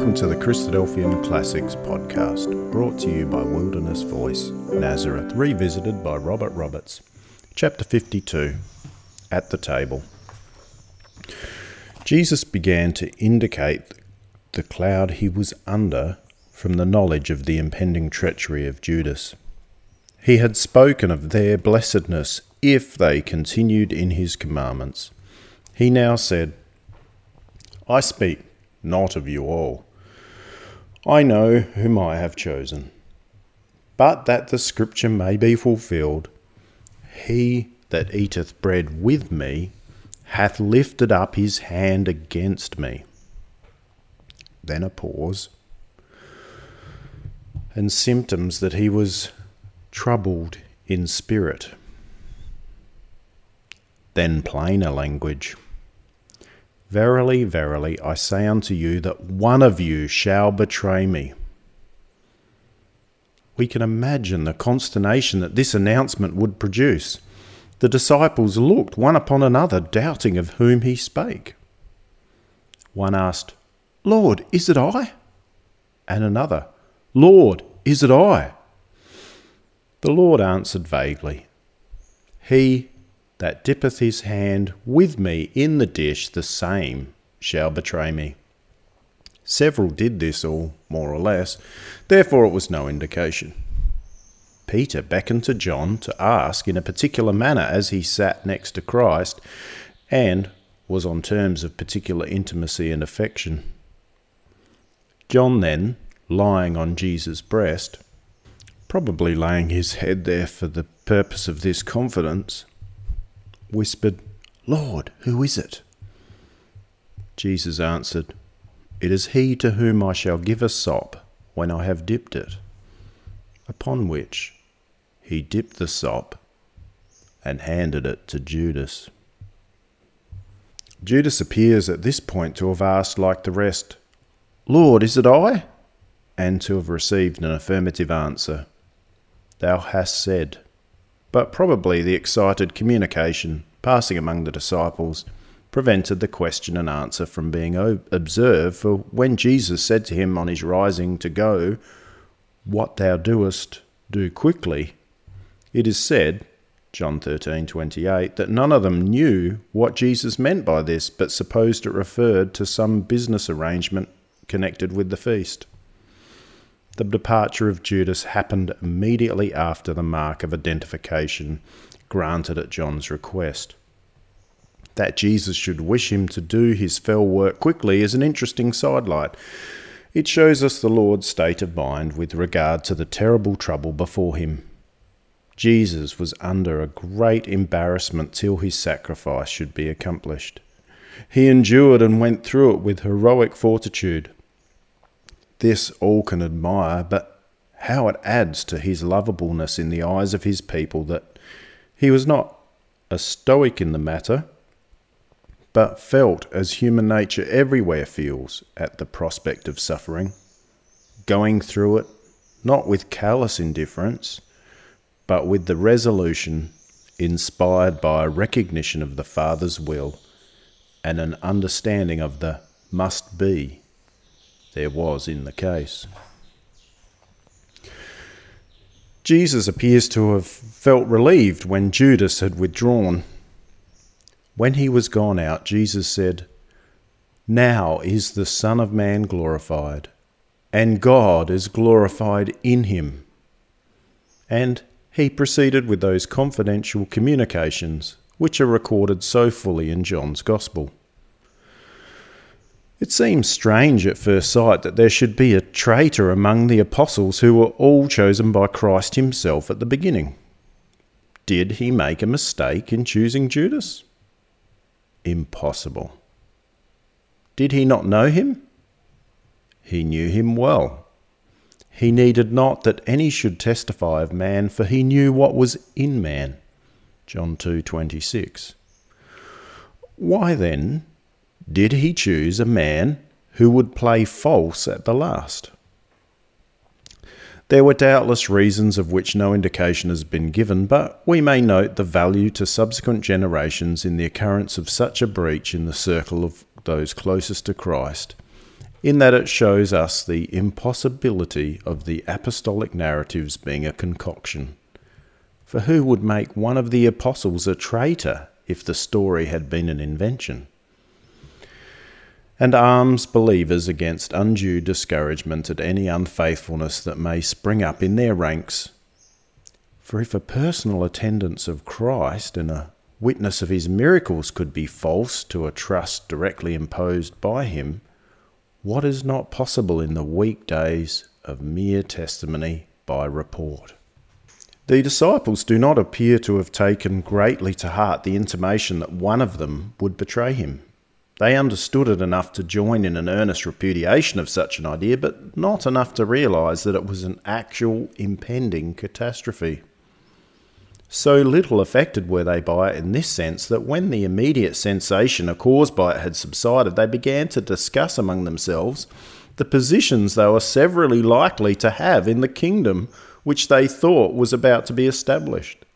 Welcome to the Christadelphian Classics podcast, brought to you by Wilderness Voice, Nazareth, revisited by Robert Roberts. Chapter 52 At the Table. Jesus began to indicate the cloud he was under from the knowledge of the impending treachery of Judas. He had spoken of their blessedness if they continued in his commandments. He now said, I speak not of you all. I know whom I have chosen. But that the scripture may be fulfilled, he that eateth bread with me hath lifted up his hand against me. Then a pause, and symptoms that he was troubled in spirit. Then plainer language. Verily, verily, I say unto you that one of you shall betray me. We can imagine the consternation that this announcement would produce. The disciples looked one upon another, doubting of whom he spake. One asked, Lord, is it I? And another, Lord, is it I? The Lord answered vaguely, He that dippeth his hand with me in the dish, the same shall betray me. Several did this, all more or less, therefore it was no indication. Peter beckoned to John to ask in a particular manner as he sat next to Christ, and was on terms of particular intimacy and affection. John then, lying on Jesus' breast, probably laying his head there for the purpose of this confidence, whispered, Lord, who is it? Jesus answered, It is he to whom I shall give a sop when I have dipped it. Upon which he dipped the sop and handed it to Judas. Judas appears at this point to have asked, like the rest, Lord, is it I? And to have received an affirmative answer, Thou hast said but probably the excited communication passing among the disciples prevented the question and answer from being observed, for when Jesus said to him on his rising to go, What thou doest, do quickly, it is said, John 13:28, that none of them knew what Jesus meant by this, but supposed it referred to some business arrangement connected with the feast. The departure of Judas happened immediately after the mark of identification granted at John's request. That Jesus should wish him to do his fell work quickly is an interesting sidelight. It shows us the Lord's state of mind with regard to the terrible trouble before him. Jesus was under a great embarrassment till his sacrifice should be accomplished. He endured and went through it with heroic fortitude. This all can admire, but how it adds to his lovableness in the eyes of his people that he was not a stoic in the matter, but felt as human nature everywhere feels at the prospect of suffering, going through it not with callous indifference, but with the resolution inspired by a recognition of the Father's will and an understanding of the must be there was in the case. Jesus appears to have felt relieved when Judas had withdrawn. When he was gone out, Jesus said, Now is the Son of Man glorified, and God is glorified in him. And he proceeded with those confidential communications which are recorded so fully in John's Gospel. It seems strange at first sight that there should be a traitor among the apostles who were all chosen by Christ himself at the beginning. Did he make a mistake in choosing Judas? Impossible. Did he not know him? He knew him well. He needed not that any should testify of man, for he knew what was in man. John 2:26. Why then did he choose a man who would play false at the last? There were doubtless reasons of which no indication has been given, but we may note the value to subsequent generations in the occurrence of such a breach in the circle of those closest to Christ, in that it shows us the impossibility of the apostolic narratives being a concoction. For who would make one of the apostles a traitor if the story had been an invention? And arms believers against undue discouragement at any unfaithfulness that may spring up in their ranks. For if a personal attendance of Christ and a witness of his miracles could be false to a trust directly imposed by him, what is not possible in the weak days of mere testimony by report? The disciples do not appear to have taken greatly to heart the intimation that one of them would betray him. They understood it enough to join in an earnest repudiation of such an idea, but not enough to realize that it was an actual impending catastrophe. So little affected were they by it in this sense that when the immediate sensation caused by it had subsided, they began to discuss among themselves the positions they were severally likely to have in the kingdom which they thought was about to be established.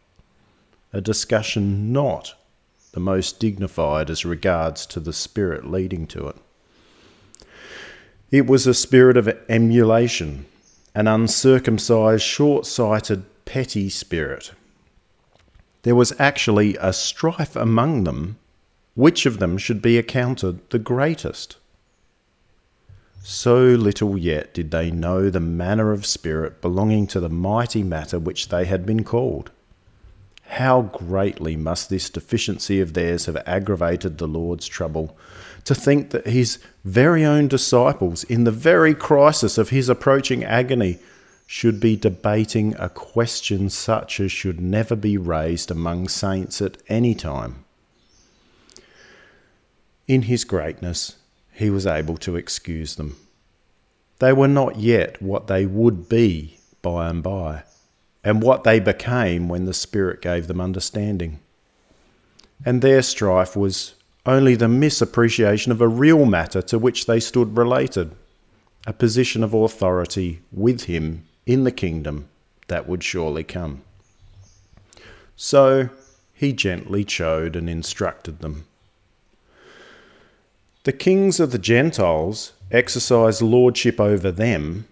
A discussion not the most dignified as regards to the spirit leading to it. It was a spirit of emulation, an uncircumcised, short sighted, petty spirit there was actually a strife among them which of them should be accounted the greatest. So little yet did they know the manner of spirit belonging to the mighty matter which they had been called. How greatly must this deficiency of theirs have aggravated the Lord's trouble, to think that his very own disciples, in the very crisis of his approaching agony, should be debating a question such as should never be raised among saints at any time. In his greatness, he was able to excuse them. They were not yet what they would be by and by, and what they became when the Spirit gave them understanding. And their strife was only the misappreciation of a real matter to which they stood related, a position of authority with him in the kingdom that would surely come. So he gently chode and instructed them. The kings of the Gentiles exercise lordship over them,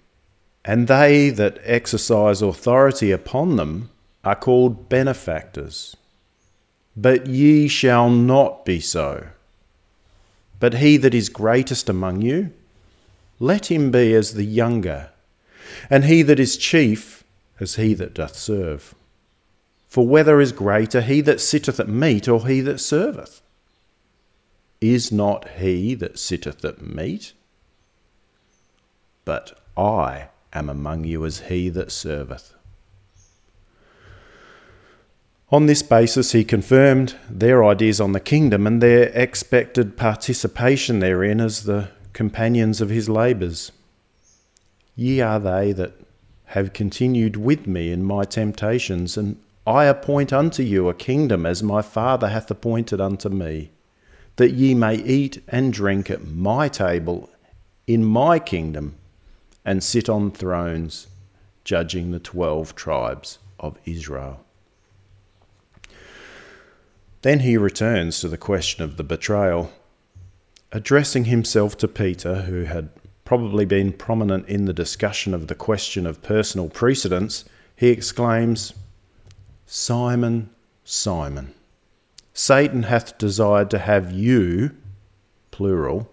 and they that exercise authority upon them are called benefactors. But ye shall not be so. But he that is greatest among you, let him be as the younger and he that is chief as he that doth serve. For whether is greater he that sitteth at meat or he that serveth? Is not he that sitteth at meat? But I am among you as he that serveth. On this basis, he confirmed their ideas on the kingdom and their expected participation therein as the companions of his labours. Ye are they that have continued with me in my temptations, and I appoint unto you a kingdom as my Father hath appointed unto me, that ye may eat and drink at my table in my kingdom, and sit on thrones, judging the twelve tribes of Israel. Then he returns to the question of the betrayal, addressing himself to Peter, who had probably been prominent in the discussion of the question of personal precedence, he exclaims, Simon, Simon, Satan hath desired to have you, plural,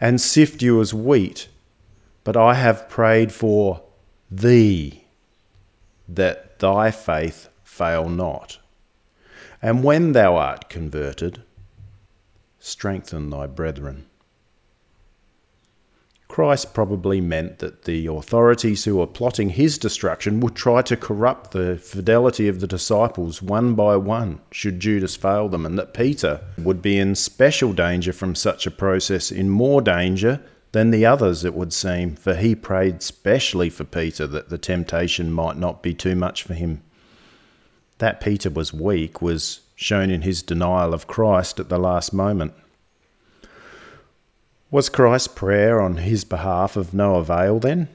and sift you as wheat, but I have prayed for thee, that thy faith fail not. And when thou art converted, strengthen thy brethren. Christ probably meant that the authorities who were plotting his destruction would try to corrupt the fidelity of the disciples one by one, should Judas fail them, and that Peter would be in special danger from such a process, in more danger than the others, it would seem, for he prayed specially for Peter that the temptation might not be too much for him. That Peter was weak was shown in his denial of Christ at the last moment. Was Christ's prayer on his behalf of no avail then?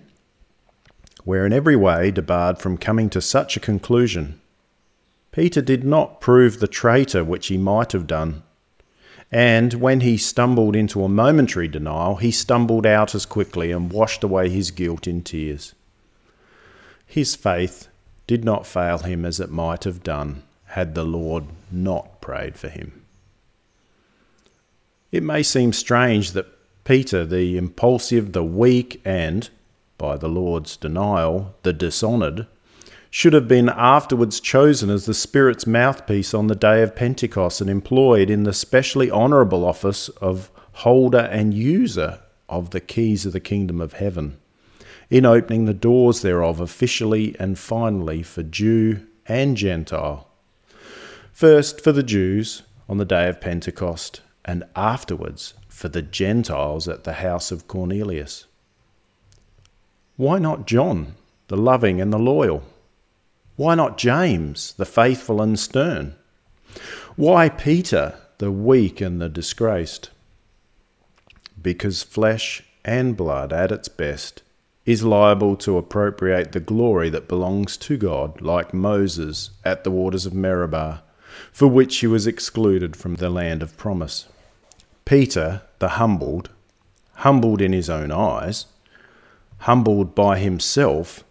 Where in every way debarred from coming to such a conclusion, Peter did not prove the traitor which he might have done, And when he stumbled into a momentary denial, he stumbled out as quickly and washed away his guilt in tears. His faith did not fail him as it might have done had the Lord not prayed for him. It may seem strange that Peter, the impulsive, the weak, and, by the Lord's denial, the dishonoured, should have been afterwards chosen as the Spirit's mouthpiece on the day of Pentecost and employed in the specially honourable office of holder and user of the keys of the kingdom of heaven, in opening the doors thereof officially and finally for Jew and Gentile. First for the Jews on the day of Pentecost, and afterwards for the Gentiles at the house of Cornelius. Why not John, the loving and the loyal? Why not James, the faithful and stern? Why Peter, the weak and the disgraced? Because flesh and blood, at its best, is liable to appropriate the glory that belongs to God, like Moses at the waters of Meribah, for which he was excluded from the land of promise. Peter, the humbled, humbled in his own eyes, humbled by himself,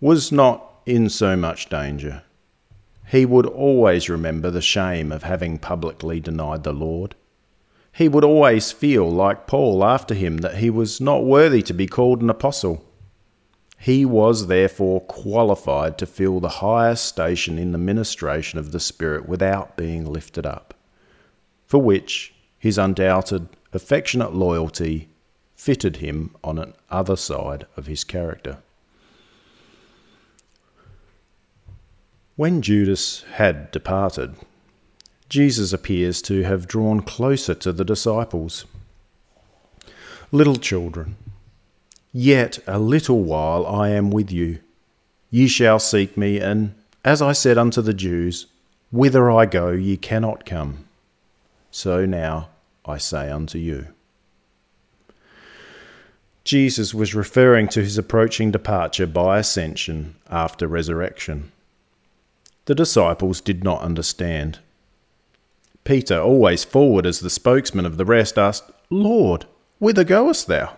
was not in so much danger. He would always remember the shame of having publicly denied the Lord. He would always feel, like Paul after him, that he was not worthy to be called an apostle. He was therefore qualified to fill the highest station in the ministration of the Spirit without being lifted up, for which his undoubted affectionate loyalty fitted him on an other side of his character. When Judas had departed, Jesus appears to have drawn closer to the disciples. Little children, yet a little while I am with you. Ye shall seek me, and as I said unto the Jews, Whither I go, ye cannot come. So now I say unto you. Jesus was referring to his approaching departure by ascension after resurrection. The disciples did not understand. Peter, always forward as the spokesman of the rest, asked, Lord, whither goest thou?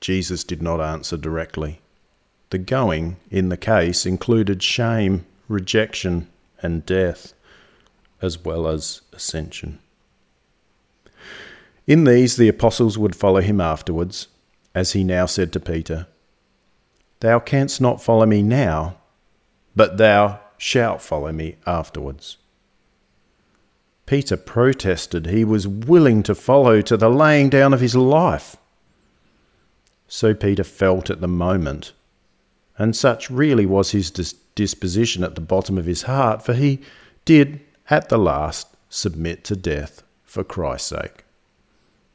Jesus did not answer directly. The going, in the case, included shame, rejection, and death, as well as ascension. In these the apostles would follow him afterwards, as he now said to Peter, Thou canst not follow me now, but thou shalt follow me afterwards. Peter protested he was willing to follow to the laying down of his life. So Peter felt at the moment, and such really was his dis- disposition at the bottom of his heart, for he did at the last submit to death for Christ's sake.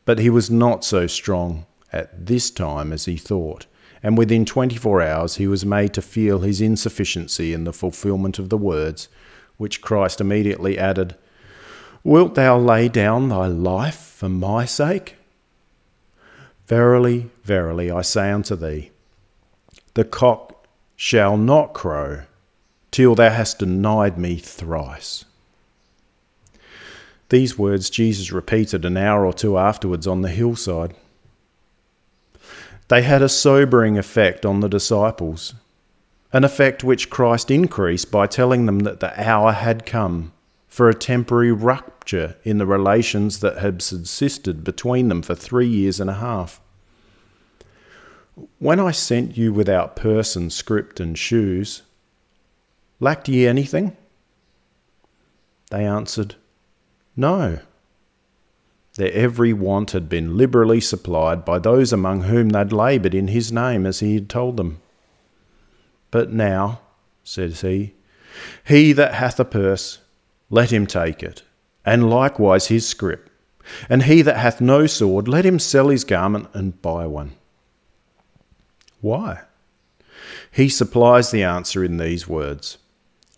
But he was not so strong at this time as he thought and within 24 hours he was made to feel his insufficiency in the fulfillment of the words, which Christ immediately added, Wilt thou lay down thy life for my sake? Verily, verily, I say unto thee, the cock shall not crow till thou hast denied me thrice. These words Jesus repeated an hour or two afterwards on the hillside. They had a sobering effect on the disciples, an effect which Christ increased by telling them that the hour had come for a temporary rupture in the relations that had subsisted between them for three years and a half. When I sent you without purse and scrip and shoes, lacked ye anything? They answered, No. Their every want had been liberally supplied by those among whom they'd laboured in his name as he had told them. But now, says he, he that hath a purse, let him take it, and likewise his scrip. And he that hath no sword, let him sell his garment and buy one. Why? He supplies the answer in these words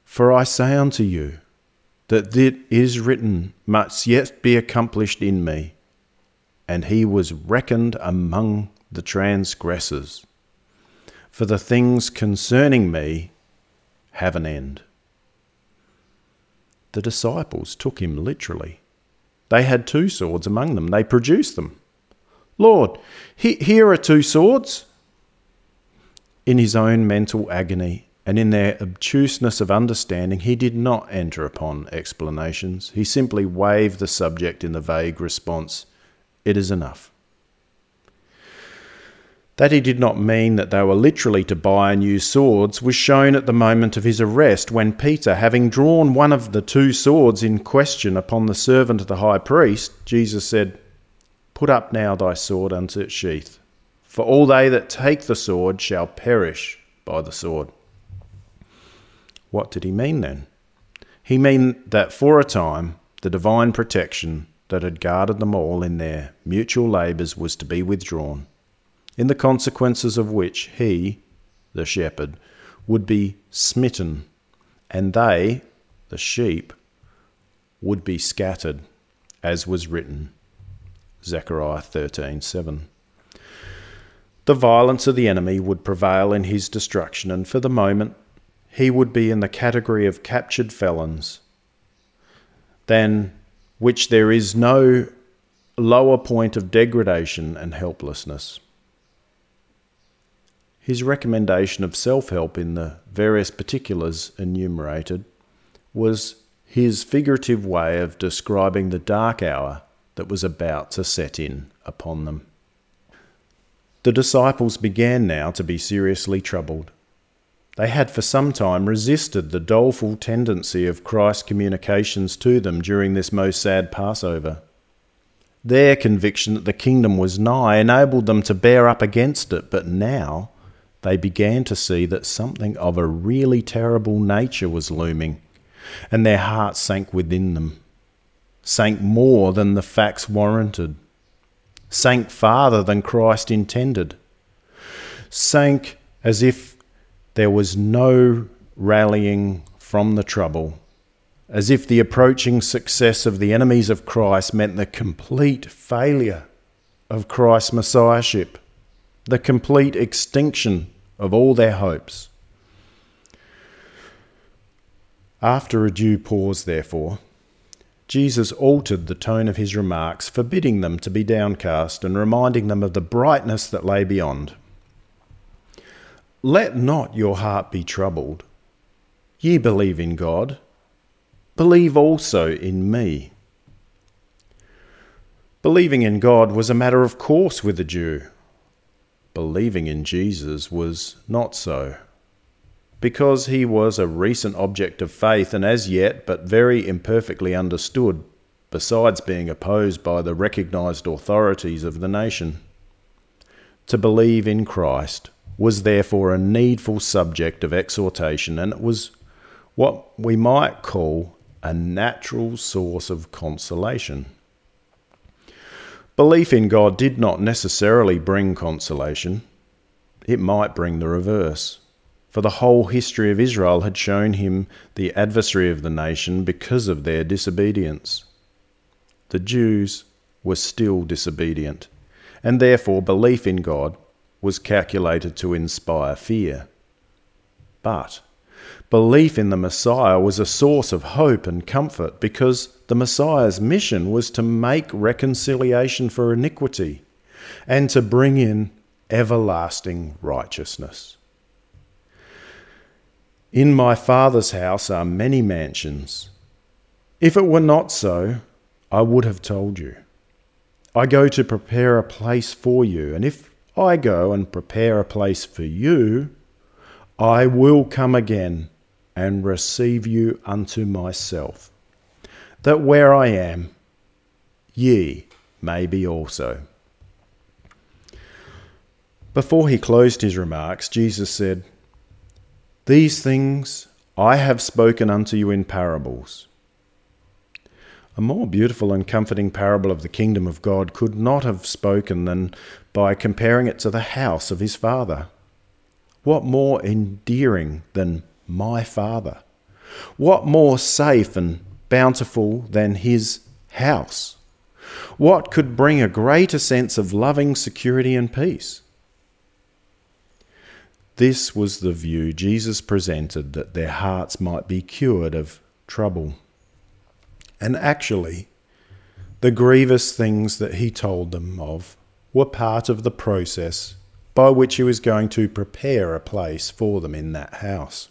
For I say unto you, that it is written must yet be accomplished in me. And he was reckoned among the transgressors. For the things concerning me have an end. The disciples took him literally. They had two swords among them. They produced them. Lord, he, here are two swords. In his own mental agony and in their obtuseness of understanding, he did not enter upon explanations. He simply waved the subject in the vague response, It is enough. That he did not mean that they were literally to buy new swords was shown at the moment of his arrest, when Peter, having drawn one of the two swords in question upon the servant of the high priest, Jesus said, Put up now thy sword unto its sheath, for all they that take the sword shall perish by the sword. What did he mean then? He meant that for a time the divine protection that had guarded them all in their mutual labours was to be withdrawn in the consequences of which he, the shepherd, would be smitten, and they, the sheep, would be scattered, as was written. Zechariah 13:7. The violence of the enemy would prevail in his destruction, and for the moment he would be in the category of captured felons, than which there is no lower point of degradation and helplessness. His recommendation of self help in the various particulars enumerated was his figurative way of describing the dark hour that was about to set in upon them. The disciples began now to be seriously troubled. They had for some time resisted the doleful tendency of Christ's communications to them during this most sad Passover. Their conviction that the kingdom was nigh enabled them to bear up against it, but now they began to see that something of a really terrible nature was looming, and their hearts sank within them, sank more than the facts warranted, sank farther than Christ intended, sank as if there was no rallying from the trouble, as if the approaching success of the enemies of Christ meant the complete failure of Christ's Messiahship the complete extinction of all their hopes. After a due pause, therefore, Jesus altered the tone of his remarks, forbidding them to be downcast and reminding them of the brightness that lay beyond. Let not your heart be troubled. Ye believe in God, believe also in me. Believing in God was a matter of course with the Jew believing in Jesus was not so. Because he was a recent object of faith and as yet but very imperfectly understood, besides being opposed by the recognized authorities of the nation. To believe in Christ was therefore a needful subject of exhortation, and it was what we might call a natural source of consolation. Belief in God did not necessarily bring consolation. It might bring the reverse. For the whole history of Israel had shown him the adversary of the nation because of their disobedience. The Jews were still disobedient, and therefore belief in God was calculated to inspire fear. But Belief in the Messiah was a source of hope and comfort because the Messiah's mission was to make reconciliation for iniquity and to bring in everlasting righteousness. In my Father's house are many mansions. If it were not so, I would have told you. I go to prepare a place for you, and if I go and prepare a place for you, I will come again and receive you unto myself, that where I am, ye may be also. Before he closed his remarks, Jesus said, These things I have spoken unto you in parables. A more beautiful and comforting parable of the kingdom of God could not have spoken than by comparing it to the house of his Father. What more endearing than my Father. What more safe and bountiful than his house? What could bring a greater sense of loving security and peace? This was the view Jesus presented that their hearts might be cured of trouble. And actually, The grievous things that he told them of were part of the process by which he was going to prepare a place for them in that house.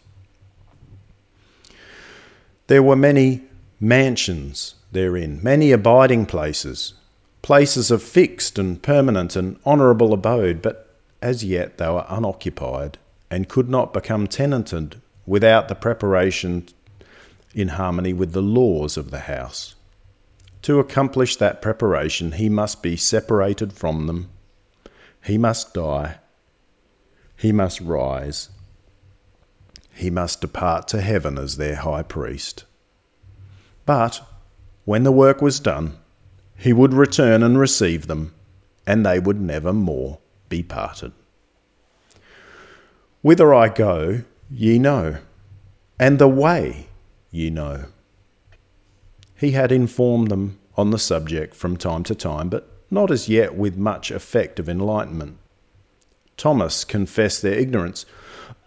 There were many mansions therein, many abiding places, places of fixed and permanent and honourable abode, but as yet they were unoccupied and could not become tenanted without the preparation in harmony with the laws of the house. To accomplish that preparation, he must be separated from them, he must die, he must rise, he must depart to heaven as their high priest. But when the work was done, he would return and receive them, and they would never more be parted. Whither I go, ye know, and the way ye know. He had informed them on the subject from time to time, but not as yet with much effect of enlightenment. Thomas confessed their ignorance.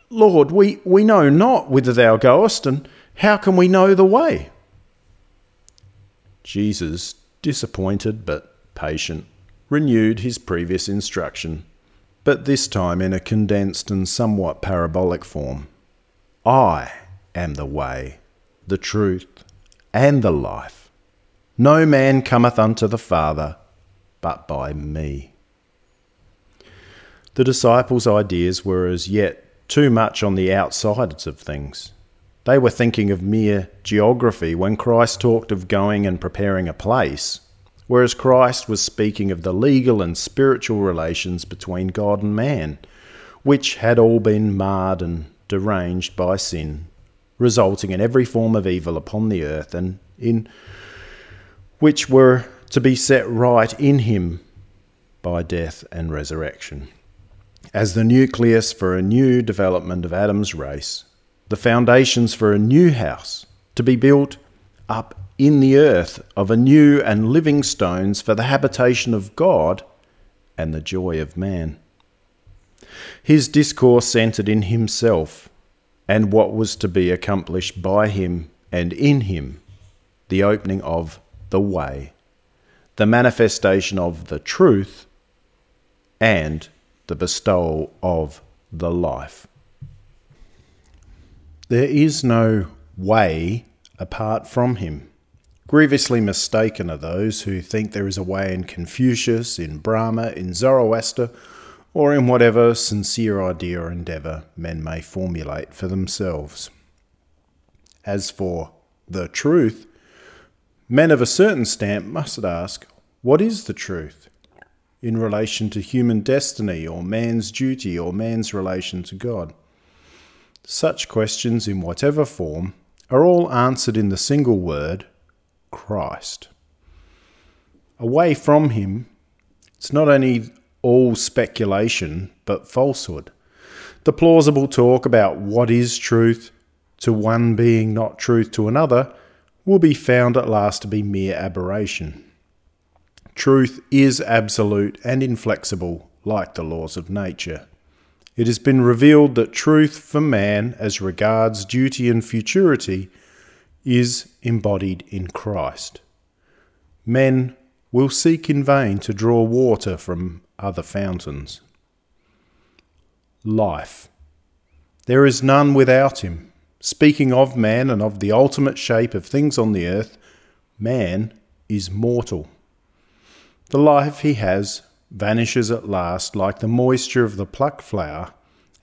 Lord, we, we know not whither thou goest, and how can we know the way? Jesus, disappointed but patient, renewed his previous instruction, but this time in a condensed and somewhat parabolic form. I am the way, the truth, and the life. No man cometh unto the Father but by me. The disciples' ideas were as yet too much on the outsides of things. They were thinking of mere geography when Christ talked of going and preparing a place, whereas Christ was speaking of the legal and spiritual relations between God and man, which had all been marred and deranged by sin, resulting in every form of evil upon the earth, and in which were to be set right in him by death and resurrection. As the nucleus for a new development of Adam's race, the foundations for a new house to be built up in the earth of a new and living stones for the habitation of God and the joy of man. His discourse centered in himself and what was to be accomplished by him and in him, the opening of the way, the manifestation of the truth, and the bestowal of the life. There is no way apart from him. Grievously mistaken are those who think there is a way in Confucius, in Brahma, in Zoroaster, or in whatever sincere idea or endeavour men may formulate for themselves. As for the truth, men of a certain stamp must ask, What is the truth? In relation to human destiny, or man's duty, or man's relation to God. Such questions, in whatever form, are all answered in the single word Christ. Away from Him, it's not only all speculation, but falsehood. The plausible talk about what is truth to one being not truth to another will be found at last to be mere aberration. Truth is absolute and inflexible, like the laws of nature it has been revealed that truth for man as regards duty and futurity is embodied in Christ. Men will seek in vain to draw water from other fountains. Life. There is none without him. Speaking of man and of the ultimate shape of things on the earth, man is mortal. The life he has vanishes at last like the moisture of the plucked flower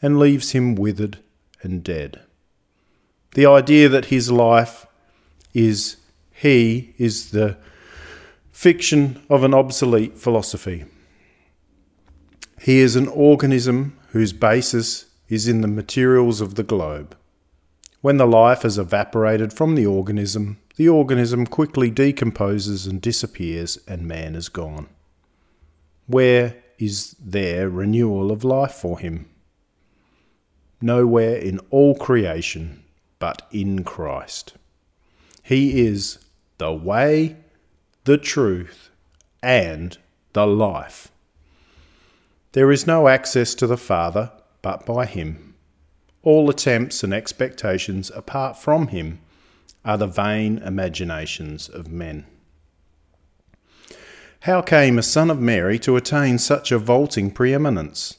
and leaves him withered and dead. The idea that his life is he is the fiction of an obsolete philosophy. He is an organism whose basis is in the materials of the globe. When the life has evaporated from the organism, the organism quickly decomposes and disappears, and man is gone. Where is there renewal of life for him? Nowhere in all creation but in Christ. He is the way, the truth, and the life. There is no access to the Father but by Him. All attempts and expectations apart from Him are the vain imaginations of men. How came a son of Mary to attain such a vaulting preeminence?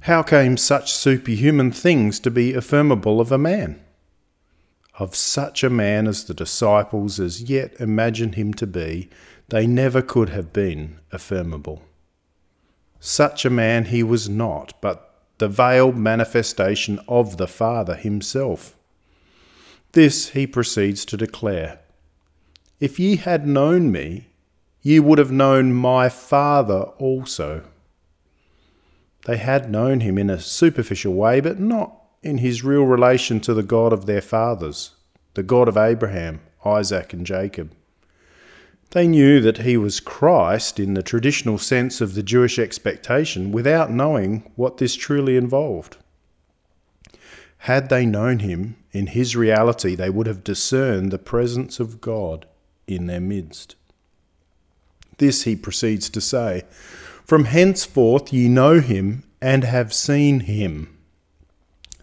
How came such superhuman things to be affirmable of a man? Of such a man as the disciples as yet imagined him to be, they never could have been affirmable. Such a man he was not, but the veiled manifestation of the Father himself. This he proceeds to declare If ye had known me, ye would have known my Father also. They had known him in a superficial way, but not in his real relation to the God of their fathers, the God of Abraham, Isaac, and Jacob. They knew that he was Christ in the traditional sense of the Jewish expectation without knowing what this truly involved. Had they known him in his reality, they would have discerned the presence of God in their midst. This he proceeds to say From henceforth ye know him and have seen him,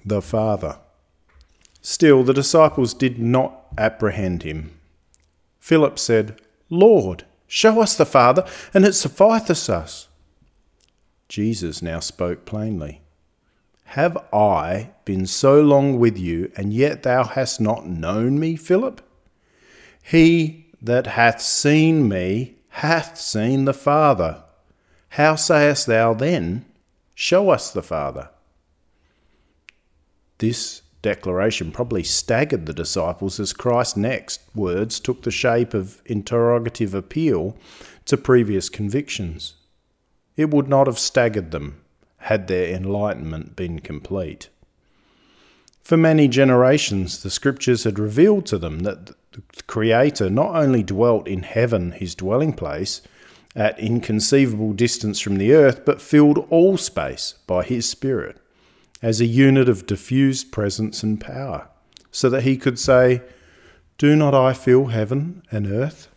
the Father. Still, the disciples did not apprehend him. Philip said, Lord, show us the Father, and it sufficeth us. Jesus now spoke plainly. Have I been so long with you, and yet thou hast not known me, Philip? He that hath seen me hath seen the Father. How sayest thou then, Show us the Father? This declaration probably staggered the disciples as Christ's next words took the shape of interrogative appeal to previous convictions. It would not have staggered them had their enlightenment been complete. For many generations, the Scriptures had revealed to them that the Creator not only dwelt in heaven, his dwelling place, at inconceivable distance from the earth, but filled all space by his Spirit as a unit of diffused presence and power, so that he could say, Do not I fill heaven and earth?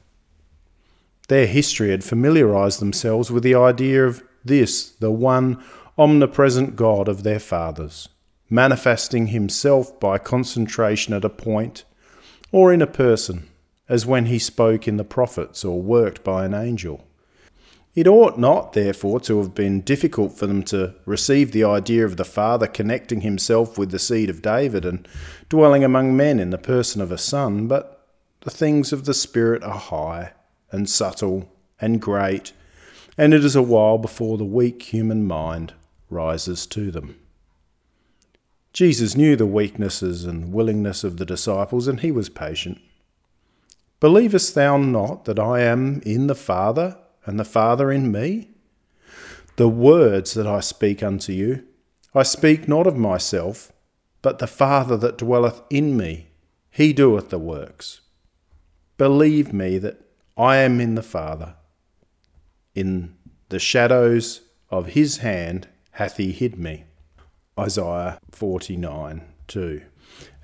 Their history had familiarized themselves with the idea of this, the one omnipresent God of their fathers, manifesting himself by concentration at a point or in a person, as when he spoke in the prophets or worked by an angel. It ought not, therefore, to have been difficult for them to receive the idea of the Father connecting himself with the seed of David and dwelling among men in the person of a Son, but the things of the Spirit are high and subtle and great, and it is a while before the weak human mind rises to them. Jesus knew the weaknesses and willingness of the disciples, and he was patient. Believest thou not that I am in the Father, and the Father in me? The words that I speak unto you, I speak not of myself, but the Father that dwelleth in me, he doeth the works. Believe me that I am in the Father. In the shadows of his hand hath he hid me. Isaiah 49 2.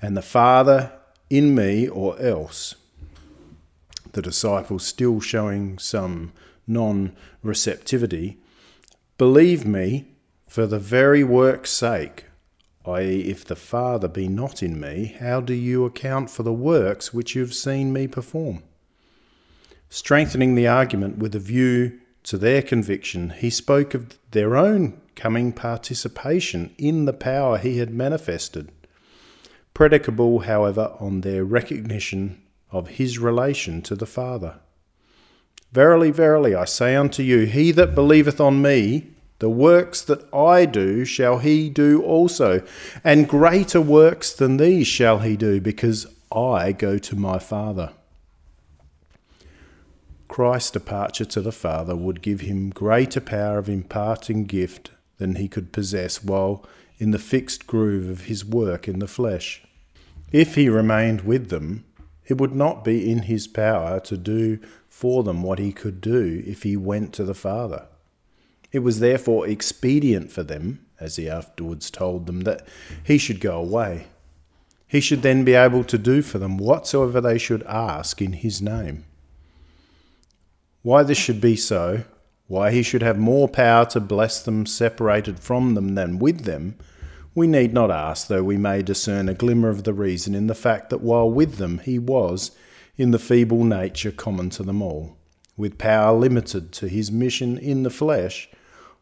And the Father in me, or else. The disciples still showing some non receptivity. Believe me, for the very work's sake, i.e., if the Father be not in me, how do you account for the works which you have seen me perform? Strengthening the argument with a view to their conviction, he spoke of their own coming participation in the power he had manifested, predicable, however, on their recognition of his relation to the Father. Verily, verily, I say unto you, he that believeth on me, the works that I do shall he do also, and greater works than these shall he do, because I go to my Father. Christ's departure to the Father would give him greater power of imparting gift than he could possess while in the fixed groove of his work in the flesh. If he remained with them, it would not be in his power to do for them what he could do if he went to the Father. It was therefore expedient for them, as he afterwards told them, that he should go away. He should then be able to do for them whatsoever they should ask in his name. Why this should be so, why he should have more power to bless them separated from them than with them, we need not ask, though we may discern a glimmer of the reason in the fact that while with them he was, in the feeble nature common to them all, with power limited to his mission in the flesh,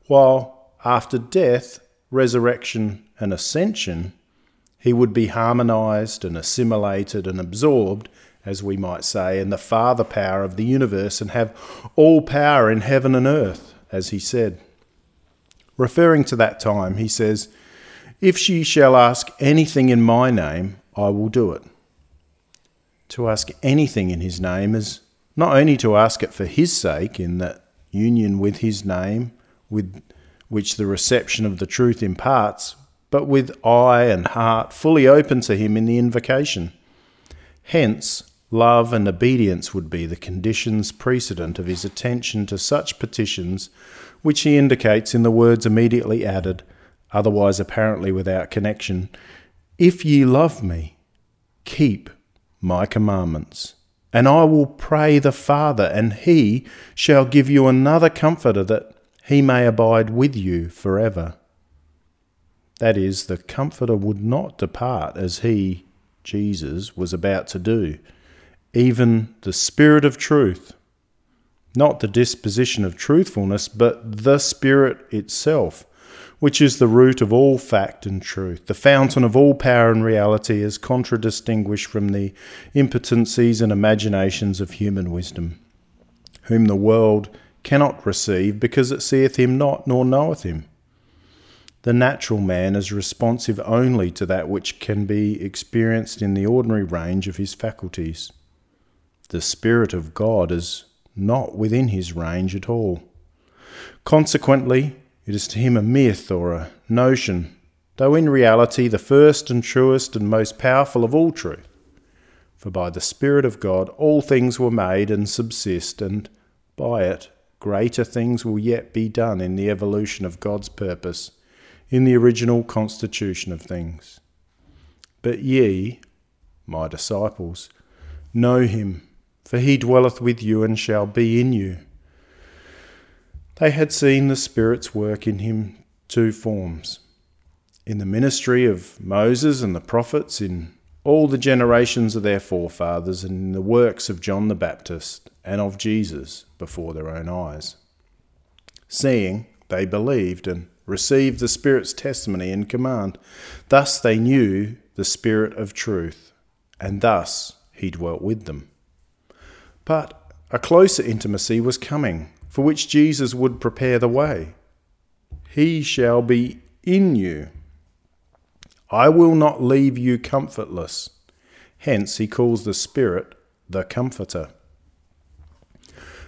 while after death, resurrection, and ascension, he would be harmonized and assimilated and absorbed, as we might say, in the Father power of the universe and have all power in heaven and earth, as he said. Referring to that time, he says, If she shall ask anything in my name, I will do it. To ask anything in his name is not only to ask it for his sake, in that union with his name, with which the reception of the truth imparts, but with eye and heart fully open to him in the invocation. Hence, love and obedience would be the conditions precedent of his attention to such petitions, which he indicates in the words immediately added, otherwise apparently without connection If ye love me, keep my commandments. And I will pray the Father, and he shall give you another comforter that he may abide with you forever. That is, the Comforter would not depart as he, Jesus, was about to do. Even the Spirit of truth, not the disposition of truthfulness, but the Spirit itself, which is the root of all fact and truth, the fountain of all power and reality, is contradistinguished from the impotencies and imaginations of human wisdom, whom the world cannot receive because it seeth him not nor knoweth him. The natural man is responsive only to that which can be experienced in the ordinary range of his faculties. The Spirit of God is not within his range at all. Consequently, it is to him a myth or a notion, though in reality the first and truest and most powerful of all truth. For by the Spirit of God all things were made and subsist, and by it greater things will yet be done in the evolution of God's purpose, in the original constitution of things. But ye, my disciples, know him, for he dwelleth with you and shall be in you they had seen the Spirit's work in him two forms in the ministry of Moses and the prophets, in all the generations of their forefathers, and in the works of John the Baptist and of Jesus before their own eyes. Seeing, they believed and received the Spirit's testimony and command. Thus they knew the Spirit of truth, and thus he dwelt with them. But a closer intimacy was coming for which Jesus would prepare the way. He shall be in you. I will not leave you comfortless. Hence, he calls the Spirit the Comforter.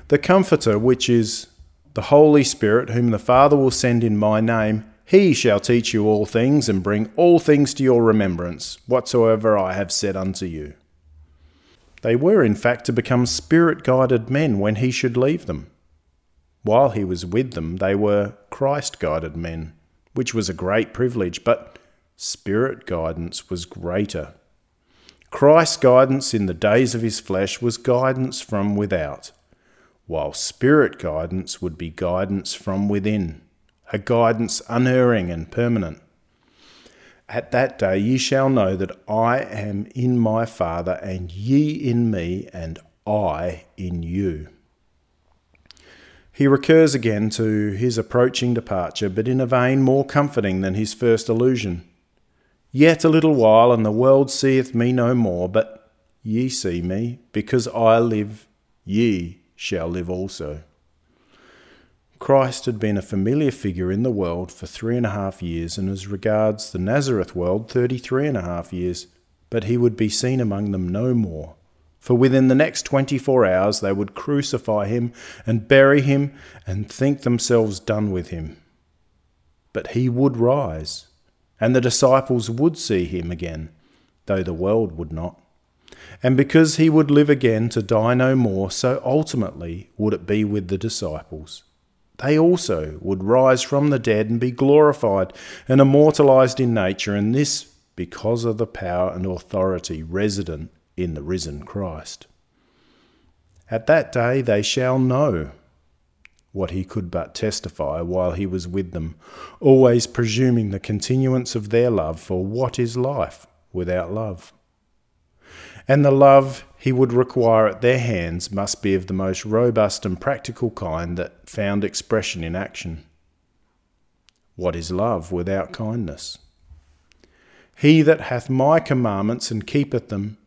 The Comforter, which is the Holy Spirit, whom the Father will send in my name, he shall teach you all things and bring all things to your remembrance, whatsoever I have said unto you. They were, in fact, to become spirit guided men when he should leave them. While he was with them, they were Christ guided men, which was a great privilege, but spirit guidance was greater. Christ's guidance in the days of his flesh was guidance from without, while spirit guidance would be guidance from within, a guidance unerring and permanent. At that day ye shall know that I am in my Father, and ye in me, and I in you. He recurs again to his approaching departure, but in a vein more comforting than his first allusion. Yet a little while, and the world seeth me no more, but ye see me, because I live, ye shall live also. Christ had been a familiar figure in the world for three and a half years, and as regards the Nazareth world, thirty three and a half years, but he would be seen among them no more for within the next 24 hours they would crucify him and bury him and think themselves done with him. But he would rise, and the disciples would see him again, though the world would not. And because he would live again to die no more, so ultimately would it be with the disciples. They also would rise from the dead and be glorified and immortalized in nature, and this because of the power and authority resident in the risen Christ. At that day they shall know what he could but testify while he was with them, always presuming the continuance of their love, for what is life without love? and the love he would require at their hands must be of the most robust and practical kind that found expression in action. What is love without kindness? He that hath my commandments and keepeth them,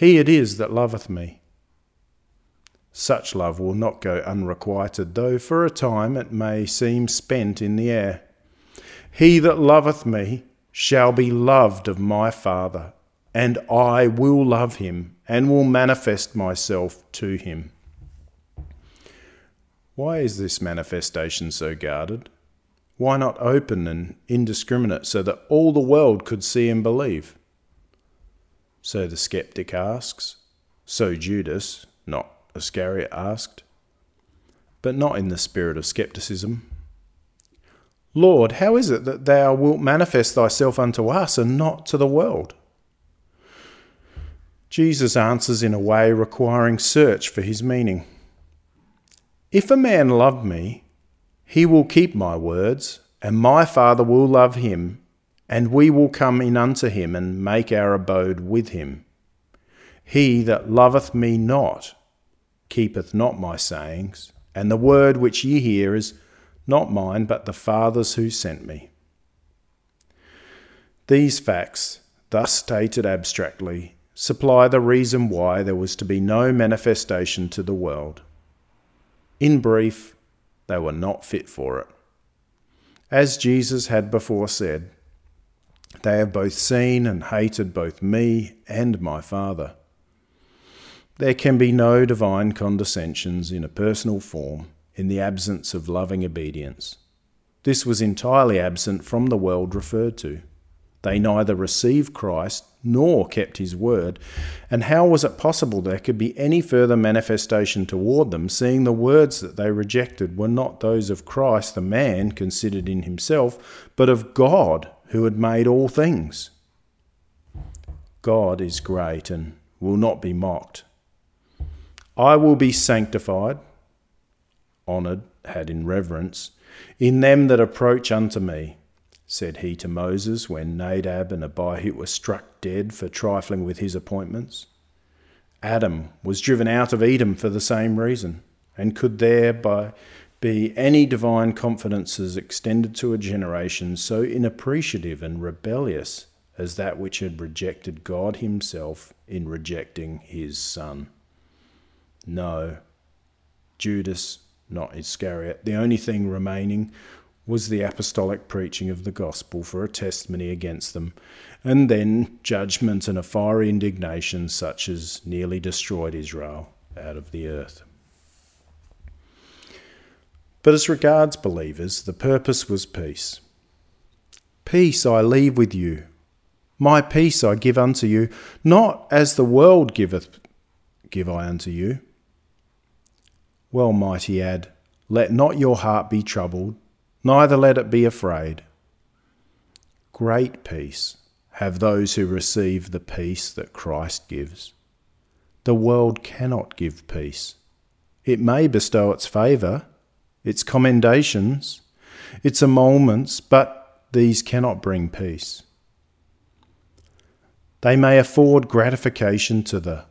he it is that loveth me. Such love will not go unrequited, though for a time it may seem spent in the air. He that loveth me shall be loved of my Father, and I will love him and will manifest myself to him. Why is this manifestation so guarded? Why not open and indiscriminate so that all the world could see and believe? So the skeptic asks. So Judas, not Iscariot, asked. But not in the spirit of skepticism. Lord, how is it that thou wilt manifest thyself unto us and not to the world? Jesus answers in a way requiring search for his meaning. If a man love me, he will keep my words, and my Father will love him, and we will come in unto him and make our abode with him. He that loveth me not keepeth not my sayings, and the word which ye hear is not mine, but the Father's who sent me. These facts, thus stated abstractly, supply the reason why there was to be no manifestation to the world. In brief, they were not fit for it. As Jesus had before said, they have both seen and hated both me and my Father. There can be no divine condescensions in a personal form in the absence of loving obedience. This was entirely absent from the world referred to. They neither received Christ nor kept his word. And how was it possible there could be any further manifestation toward them, seeing the words that they rejected were not those of Christ, the man considered in himself, but of God who had made all things? God is great and will not be mocked. I will be sanctified, honoured, had in reverence, in them that approach unto me said he to Moses when Nadab and Abihu were struck dead for trifling with his appointments. Adam was driven out of Eden for the same reason, and could thereby be any divine confidences extended to a generation so inappreciative and rebellious as that which had rejected God Himself in rejecting His Son? No, Judas, not Iscariot, the only thing remaining was the apostolic preaching of the gospel for a testimony against them, and then judgment and a fiery indignation such as nearly destroyed Israel out of the earth. But as regards believers, the purpose was peace. Peace I leave with you, my peace I give unto you, not as the world giveth, give I unto you. Well might he add, Let not your heart be troubled, neither let it be afraid. Great peace have those who receive the peace that Christ gives. The world cannot give peace. It may bestow its favour, its commendations, its emoluments, but these cannot bring peace. They may afford gratification to the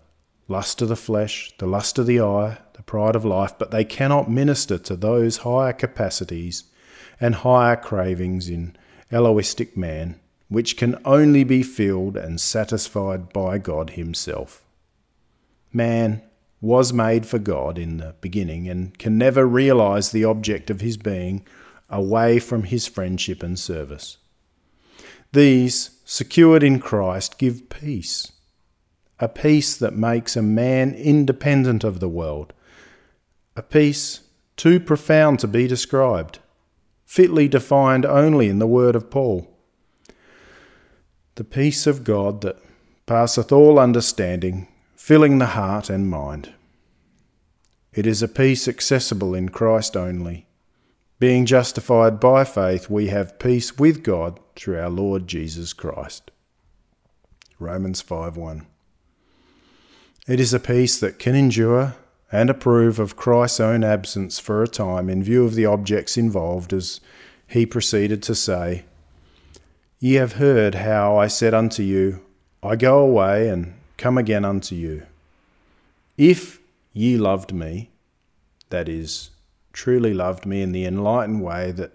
lust of the flesh, the lust of the eye, the pride of life, but they cannot minister to those higher capacities and higher cravings in Elohistic man, which can only be filled and satisfied by God Himself. Man was made for God in the beginning and can never realize the object of his being away from his friendship and service. These, secured in Christ, give peace, a peace that makes a man independent of the world, a peace too profound to be described fitly defined only in the word of Paul. The peace of God that passeth all understanding, filling the heart and mind. It is a peace accessible in Christ only. Being justified by faith, we have peace with God through our Lord Jesus Christ. Romans 5 1. It is a peace that can endure and approve of Christ's own absence for a time in view of the objects involved, as he proceeded to say, Ye have heard how I said unto you, I go away and come again unto you. If ye loved me, that is, truly loved me in the enlightened way that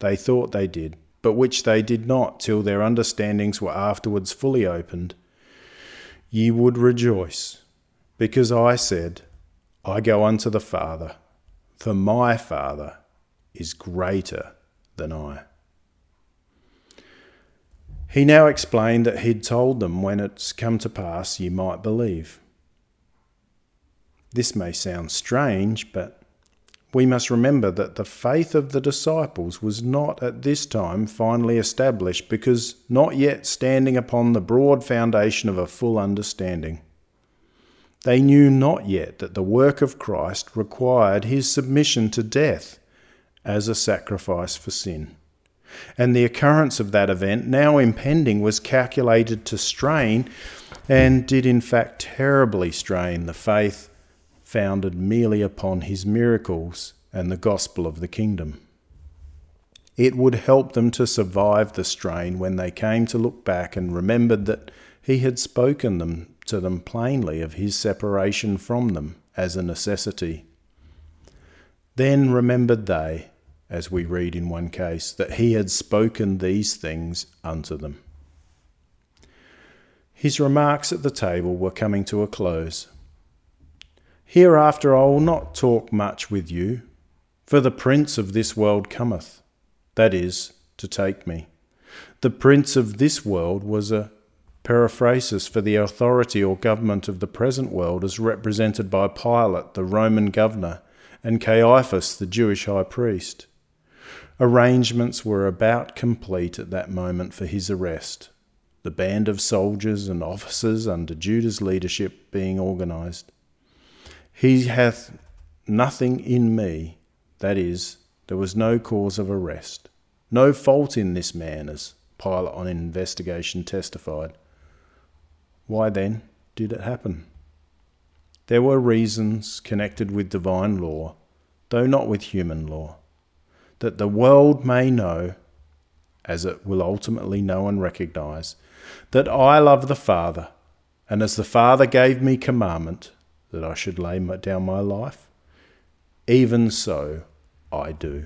they thought they did, but which they did not till their understandings were afterwards fully opened, ye would rejoice, because I said, I go unto the Father, for my Father is greater than I. He now explained that he'd told them when it's come to pass ye might believe. This may sound strange, but we must remember that the faith of the disciples was not at this time finally established because not yet standing upon the broad foundation of a full understanding. They knew not yet that the work of Christ required his submission to death as a sacrifice for sin. And the occurrence of that event, now impending, was calculated to strain, and did in fact terribly strain, the faith founded merely upon his miracles and the gospel of the kingdom. It would help them to survive the strain when they came to look back and remembered that he had spoken them to them plainly of his separation from them as a necessity. Then remembered they, as we read in one case, that he had spoken these things unto them. His remarks at the table were coming to a close. Hereafter I will not talk much with you, for the prince of this world cometh, that is, to take me. The prince of this world was a periphrasis for the authority or government of the present world as represented by Pilate, the Roman governor, and Caiaphas, the Jewish high priest. Arrangements were about complete at that moment for his arrest, the band of soldiers and officers under Judas' leadership being organized. He hath nothing in me, that is, there was no cause of arrest, no fault in this man, as Pilate on investigation testified. Why then did it happen? There were reasons connected with divine law, though not with human law, that the world may know, as it will ultimately know and recognize, that I love the Father, and as the Father gave me commandment, that I should lay down my life, even so I do.